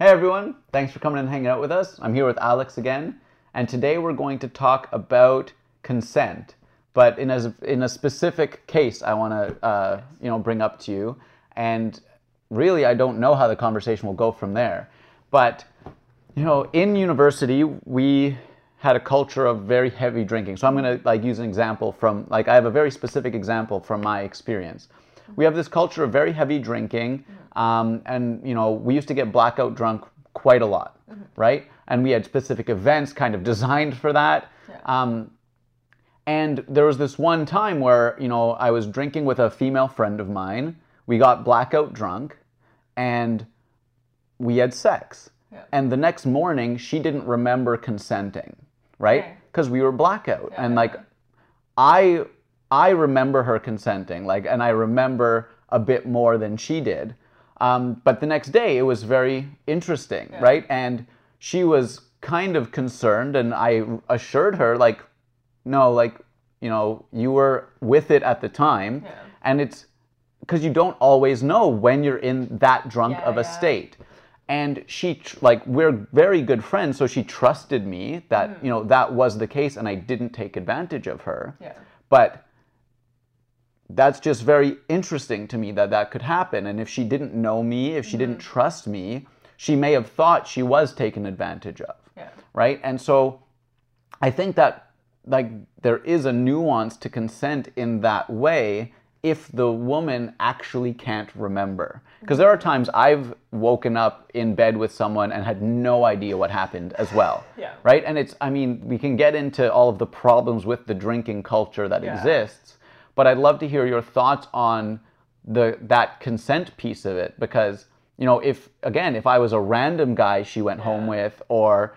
Hey everyone, thanks for coming and hanging out with us. I'm here with Alex again, and today we're going to talk about consent, but in a, in a specific case I want to uh, you know bring up to you, and really I don't know how the conversation will go from there, but you know in university we had a culture of very heavy drinking. So I'm going to like use an example from like I have a very specific example from my experience we have this culture of very heavy drinking, um, and you know we used to get blackout drunk quite a lot, mm-hmm. right? And we had specific events kind of designed for that. Yeah. Um, and there was this one time where you know I was drinking with a female friend of mine. We got blackout drunk, and we had sex. Yeah. And the next morning, she didn't remember consenting, right? Because okay. we were blackout, yeah, and like I I remember her consenting, like, and I remember a bit more than she did. Um, but the next day, it was very interesting, yeah. right? And she was kind of concerned, and I assured her, like, no, like, you know, you were with it at the time, yeah. and it's because you don't always know when you're in that drunk yeah, of a state. And she, like, we're very good friends, so she trusted me that, mm. you know, that was the case, and I didn't take advantage of her. Yeah. But that's just very interesting to me that that could happen. And if she didn't know me, if she mm-hmm. didn't trust me, she may have thought she was taken advantage of. Yeah. Right? And so I think that like there is a nuance to consent in that way if the woman actually can't remember. Because there are times I've woken up in bed with someone and had no idea what happened as well. Yeah. Right? And it's, I mean, we can get into all of the problems with the drinking culture that yeah. exists. But I'd love to hear your thoughts on the that consent piece of it because you know if again if I was a random guy she went yeah. home with or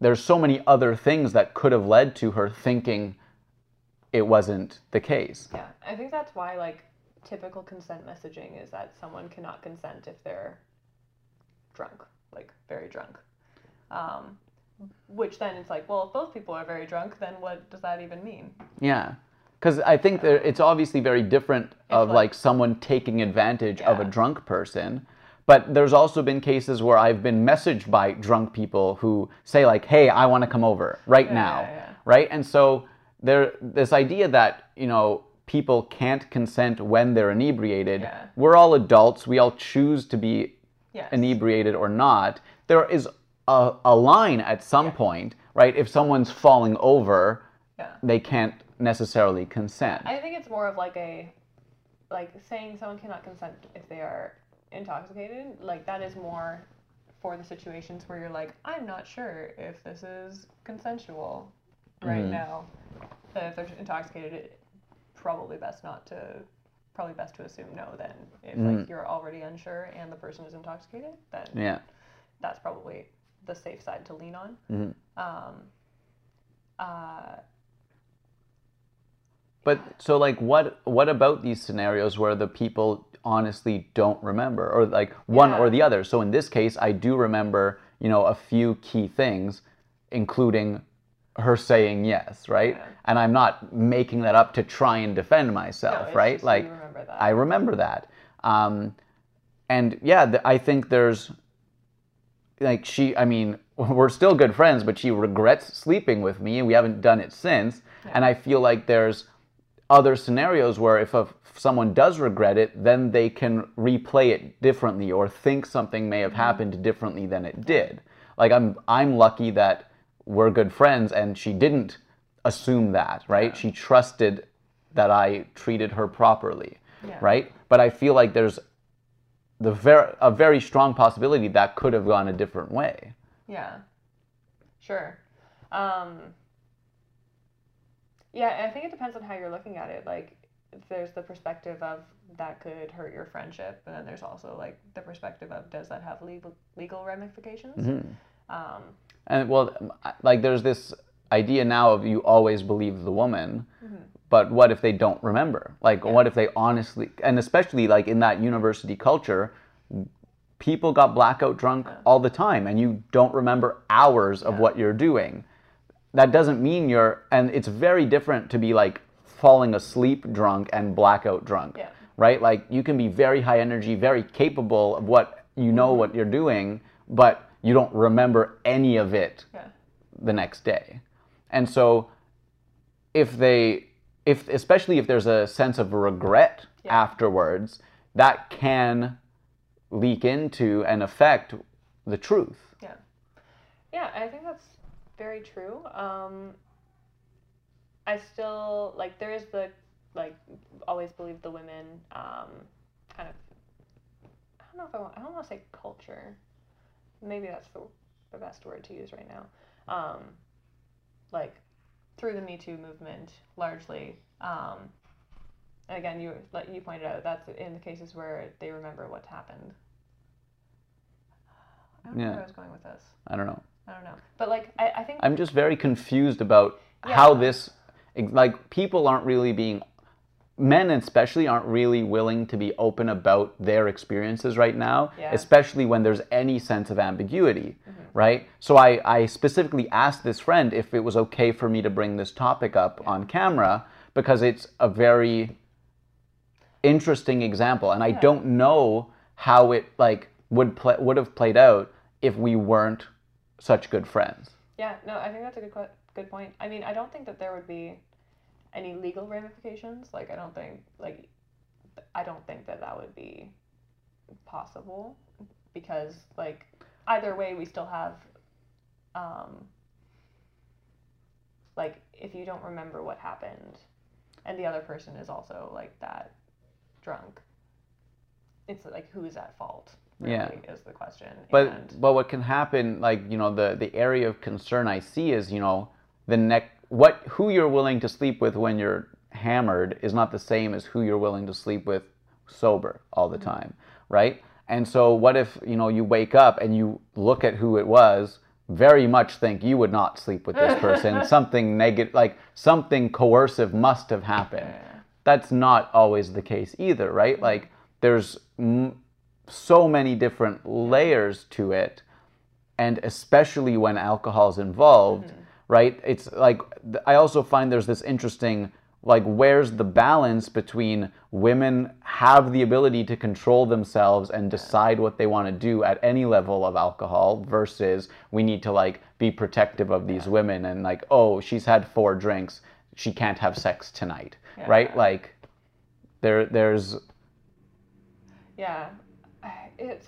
there's so many other things that could have led to her thinking it wasn't the case. Yeah, I think that's why like typical consent messaging is that someone cannot consent if they're drunk, like very drunk. Um, which then it's like, well, if both people are very drunk, then what does that even mean? Yeah because I think that it's obviously very different of like, like, someone taking advantage yeah. of a drunk person. But there's also been cases where I've been messaged by drunk people who say like, "Hey, I want to come over right yeah, now," yeah, right? And so there, this idea that you know people can't consent when they're inebriated. We're all adults. We all choose to be yes. inebriated or not. There is a, a line at some point, right? If someone's falling over, they can't necessarily consent. I think it's more of like a like saying someone cannot consent if they are intoxicated. Like that is more for the situations where you're like, I'm not sure if this is consensual right mm-hmm. now. That if they're intoxicated, it probably best not to probably best to assume no then if mm-hmm. like you're already unsure and the person is intoxicated then yeah that's probably the safe side to lean on mm-hmm. um, uh, but so like what what about these scenarios where the people honestly don't remember or like one yeah. or the other? So in this case I do remember, you know, a few key things including her saying yes, right? Yeah. And I'm not making that up to try and defend myself, no, right? like remember I remember that. Um, and yeah, th- I think there's like she I mean, we're still good friends, but she regrets sleeping with me and we haven't done it since. Yeah. And I feel like there's other scenarios where if, a, if someone does regret it, then they can replay it differently or think something may have mm-hmm. happened differently than it did. Like I'm I'm lucky that we're good friends and she didn't assume that, right? Yeah. She trusted that I treated her properly, yeah. right? But I feel like there's the ver- a very strong possibility that could have gone a different way. Yeah. Sure. Um, yeah, I think it depends on how you're looking at it. Like, there's the perspective of that could hurt your friendship, and then there's also like the perspective of does that have legal legal ramifications? Mm-hmm. Um, and well, like there's this idea now of you always believe the woman, mm-hmm. but what if they don't remember? Like, yeah. what if they honestly, and especially like in that university culture, people got blackout drunk yeah. all the time, and you don't remember hours of what you're doing that doesn't mean you're and it's very different to be like falling asleep drunk and blackout drunk yeah. right like you can be very high energy very capable of what you know mm-hmm. what you're doing but you don't remember any of it Yeah. the next day. And so if they if especially if there's a sense of regret Yeah. afterwards, that can leak into and affect the truth. Yeah. Yeah, I think that's very true. Um, I still like there is the like always believe the women um, kind of I don't know if I want I don't want to say culture. Maybe that's the the best word to use right now. Um, like through the Me Too movement, largely. Um, and again, you like you pointed out that's in the cases where they remember what happened. I don't know Yeah. where I was going with this. I don't know. I don't know. But like I, I think I'm just very confused about Yeah. how this like people aren't really being men especially aren't really willing to be open about their experiences right now Yeah. especially when there's any sense of ambiguity mm-hmm. right so I, I specifically asked this friend if it was okay for me to bring this topic up on camera because it's a very interesting example and i don't know how it like would play would have played out if we weren't such good friends yeah, no, I think that's a good good point. I mean, I don't think that there would be any legal ramifications. Like I don't think like I don't think that that would be possible because like either way we still have um like if you don't remember what happened and the other person is also like that drunk it's like who is at fault really Yeah. is the question But and but what can happen, like you know, the the area of concern I see is you know the neck what who you're willing to sleep with when you're hammered is not the same as who you're willing to sleep with sober all the mm-hmm. time, right? And so what if you know you wake up and you look at who it was, very much think you would not sleep with this person, something negative, like something coercive must have happened that's not always the case either, right? Mm-hmm. Like there's m- so many different layers to it, and especially when alcohol is involved, mm-hmm. right? It's like I also find there's this interesting like where's the balance between women have the ability to control themselves and decide what they want to do at any level of alcohol versus we need to like be protective of these women and like oh she's had four drinks she can't have sex tonight right? Like there there's Yeah, it's.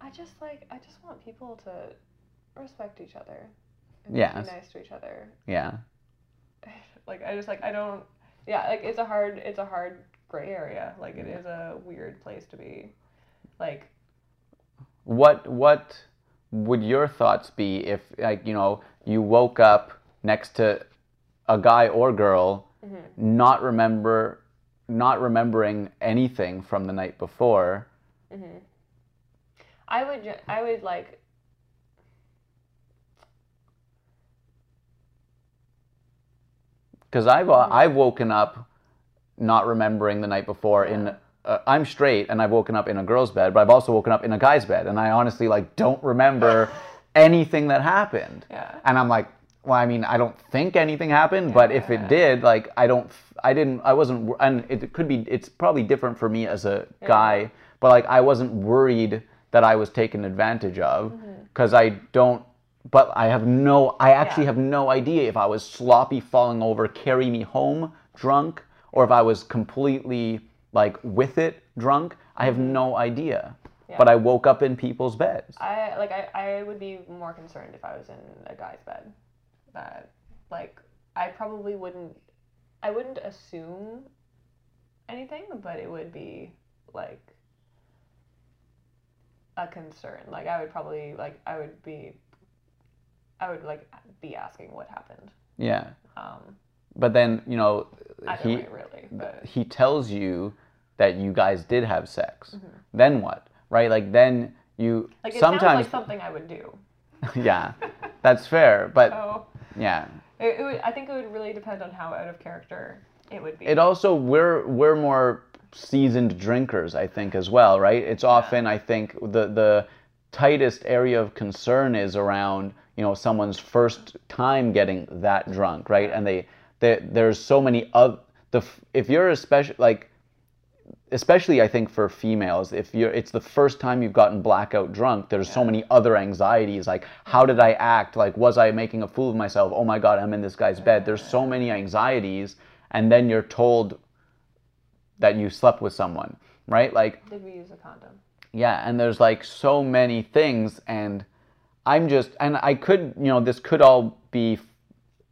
I just like I just want people to respect each other. And Yes. Be nice to each other. yeah Like I just like I don't. Yeah, like it's a hard it's a hard gray area. Like it is a weird place to be. Like what what would your thoughts be if like you know you woke up next to a guy or girl mm-hmm. not remember not remembering anything from the night before I would ju- I would like. because I've uh, I've woken up not remembering the night before in uh, I'm straight and I've woken up in a girl's bed but I've also woken up in a guy's bed and I honestly like don't remember anything that happened Yeah. and I'm like well I mean I don't think anything happened but if it did like I don't I didn't I wasn't and it could be it's probably different for me as a guy but like I wasn't worried that I was taken advantage of mm-hmm. because I don't but I have no I actually Yeah. have no idea if I was sloppy falling over carry me home drunk or if I was completely like with it drunk I have mm-hmm. no idea Yeah. but I woke up in people's beds I like I, I would be more concerned if I was in a guy's bed. That like I probably wouldn't I wouldn't assume anything, but it would be like a concern. Like I would probably like I would be I would like be asking what happened. yeah Um but then you know he way really. But he tells you that you guys did have sex Mm-hmm. then what right like then you like sometimes like something I would do. yeah that's fair but So yeah. It, it would, I think it would really depend on how out of character it would be. it also we're we're more seasoned drinkers i think as well right? It's often i think the the tightest area of concern is around you know someone's first time getting that drunk right? And they, they there's so many of the if you're especially like especially I think for females, if you're it's the first time you've gotten blackout drunk, there's so many other anxieties like how did I act? Like was I making a fool of myself? Oh my god, I'm in this guy's bed. There's so many anxieties and then you're told that you slept with someone, right? Like Did we use a condom? yeah, and there's like so many things and I'm just and I could, you know, this could all be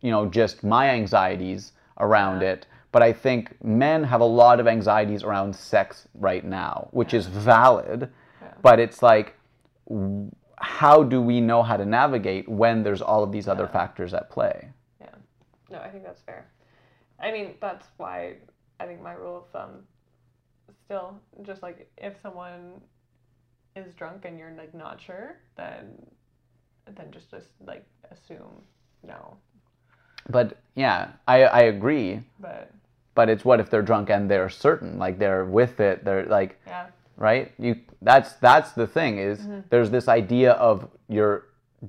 you know, just my anxieties around it. But I think men have a lot of anxieties around sex right now, which is valid. yeah. But it's like, how do we know how to navigate when there's all of these other factors at play? Yeah. No, I think that's fair. I mean, that's why I think my rule of thumb still just like if someone is drunk and you're like not sure, then then just just like assume no. But yeah, I, I agree. But But it's what if they're drunk and they're certain, like they're with it, they're like, yeah. right? You that's that's the thing is mm-hmm. there's this idea of you're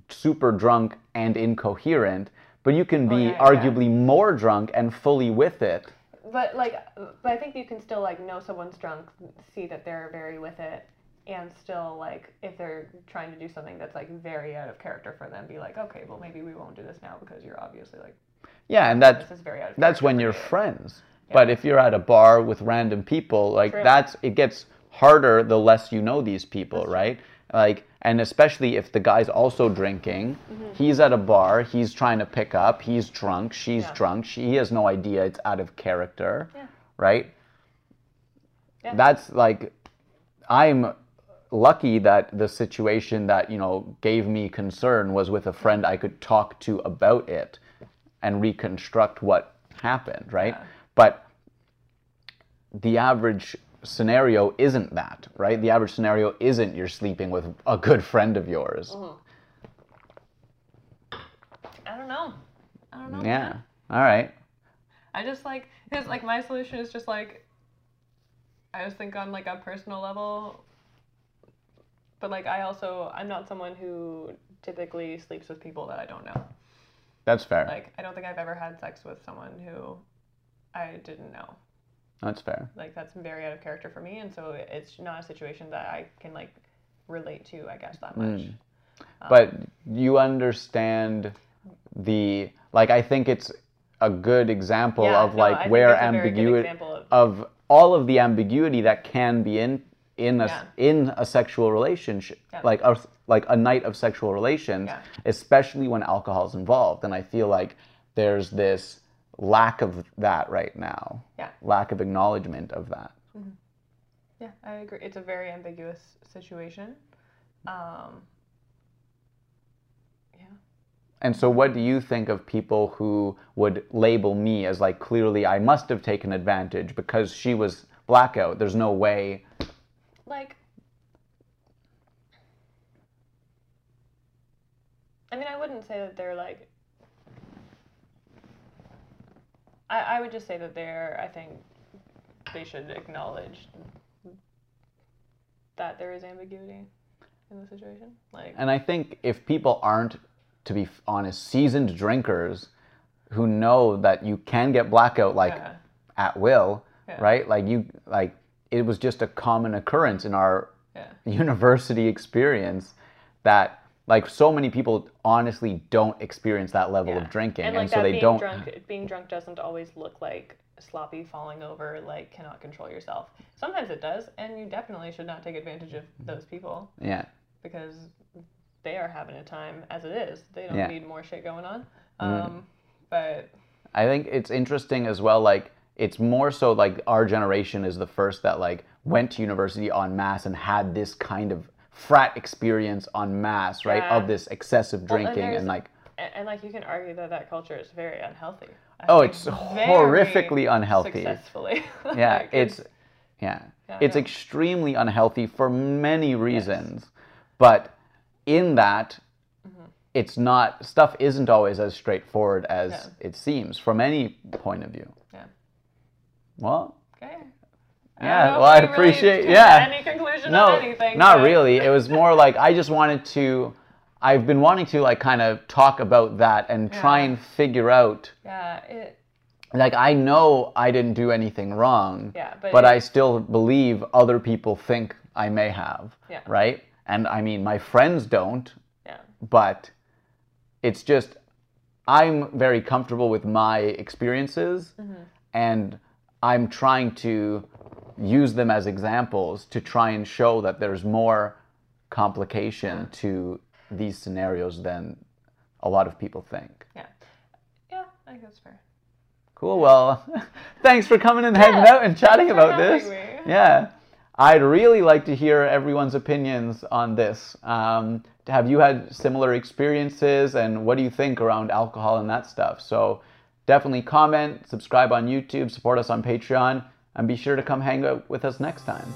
super drunk and incoherent, but you can oh, be Oh, yeah, yeah. arguably more drunk and fully with it. But like but I think you can still like know someone's drunk, see that they're very with it and still like if they're trying to do something that's like very out of character for them be like okay well maybe we won't do this now because you're obviously like Yeah, and that's this is very out of that's when you're you. But if you're at a bar with random people, like True. that's it gets harder the less you know these people, right? Like and especially if the guy's also drinking, mm-hmm. he's at a bar, he's trying to pick up, he's drunk, she's Yeah. drunk, she he has no idea it's out of character, Yeah. right? Yeah. That's like I'm lucky that the situation that, you know, gave me concern was with a friend I could talk to about it and reconstruct what happened, right? Yeah. But the average scenario isn't that, right? The average scenario isn't you're sleeping with a good friend of yours. Mm-hmm. I don't know. I don't know. Yeah. man. All right. I just like because like my solution is just like I just think on like a personal level. But like I also I'm not someone who typically sleeps with people that I don't know. That's fair. Like I don't think I've ever had sex with someone who I didn't know. That's fair. Like that's very out of character for me, and so it's not a situation that I can like relate to. I guess that much. Mm. But you understand the like I think it's a good example Yeah, of like where that's a very good ambiguity of- of all of the ambiguity that can be in in a Yeah. in a sexual relationship Yeah. like a like a night of sexual relations especially when alcohol's involved and I feel like there's this lack of that right now Yeah. lack of acknowledgement of that Yeah, I agree. It's a very ambiguous situation. Um, yeah. And so, what do you think of people who would label me as like clearly I must have taken advantage because she was blackout? There's no way. Like, I mean, I wouldn't say that they're like. I, I would just say that they're, I think they should acknowledge that there is ambiguity in the situation. Like, And I think if people aren't, to be honest, seasoned drinkers who know that you can get blackout like Yeah. at will, Yeah. right? Like you, like it was just a common occurrence in our yeah. university experience that. Like so many people honestly don't experience that level Yeah. of drinking, and and, so they being don't. drunk being drunk doesn't always look like sloppy falling over like cannot control yourself sometimes it does and you definitely should not take advantage of those people Yeah, because they are having a time as it is they don't Yeah. Mm-hmm. need more shit going on um but I think it's interesting as well. Like it's more so like our generation is the first that like went to university en masse and had this kind of frat experience on mass, right? Yeah. Of this excessive Well, and drinking and like and, and like you can argue that that culture is very unhealthy I Oh, it's horrifically unhealthy. successfully yeah, Like, it's yeah, Yeah, it's extremely unhealthy for many reasons. But in that, Mm-hmm. it's not stuff isn't always as straightforward as Yeah. it seems from any point of view. yeah Well, okay Yeah, don't know if well, I we really appreciate- yeah. any conclusion no, on anything not but- really. It was more like I just wanted to. I've been wanting to like kind of talk about that and try and figure out Yeah, it. like I know I didn't do anything wrong. Yeah, but but it- I still believe other people think I may have. Yeah. Right? And I mean my friends don't, Yeah. but it's just I'm very comfortable with my experiences mm-hmm. and I'm trying to use them as examples to try and show that there's more complication to these scenarios than a lot of people think. Yeah. Yeah, I think that's fair. Cool. Well, thanks for coming and hanging out and chatting about this. me. Yeah. I'd really like to hear everyone's opinions on this. Um, have you had similar experiences and what do you think around alcohol and that stuff? So definitely comment, subscribe on YouTube, support us on Patreon, and be sure to come hang out with us next time.